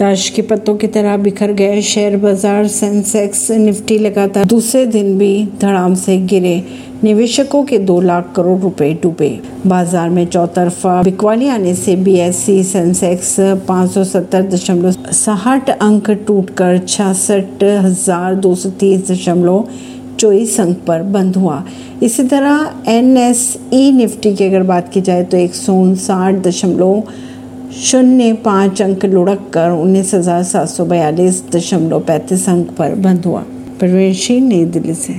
ताश के पत्तों की तरह बिखर गए शेयर बाज़ार, सेंसेक्स, निफ्टी लगातार दूसरे दिन भी धड़ाम से गिरे। निवेशकों के दो लाख करोड़ रुपए डूबे। बाज़ार में चौतरफा बिकवाली आने से बीएससी सेंसेक्स पाँच सौ सत्तर दशमलव साठ अंक टूटकर छियासठ हज़ार दो सौ तीस दशमलव चौबीस अंक पर बंद हुआ। इसी तरह एन एस ई निफ्टी की अगर बात की जाए तो एक सौ उनसाठ दशमलव शून्य पाँच अंक लुढ़क कर उन्नीस हज़ार सात सौ बयालीस दशमलव पैंतीस अंक पर बंद हुआ। प्रवेशी नई दिल्ली से।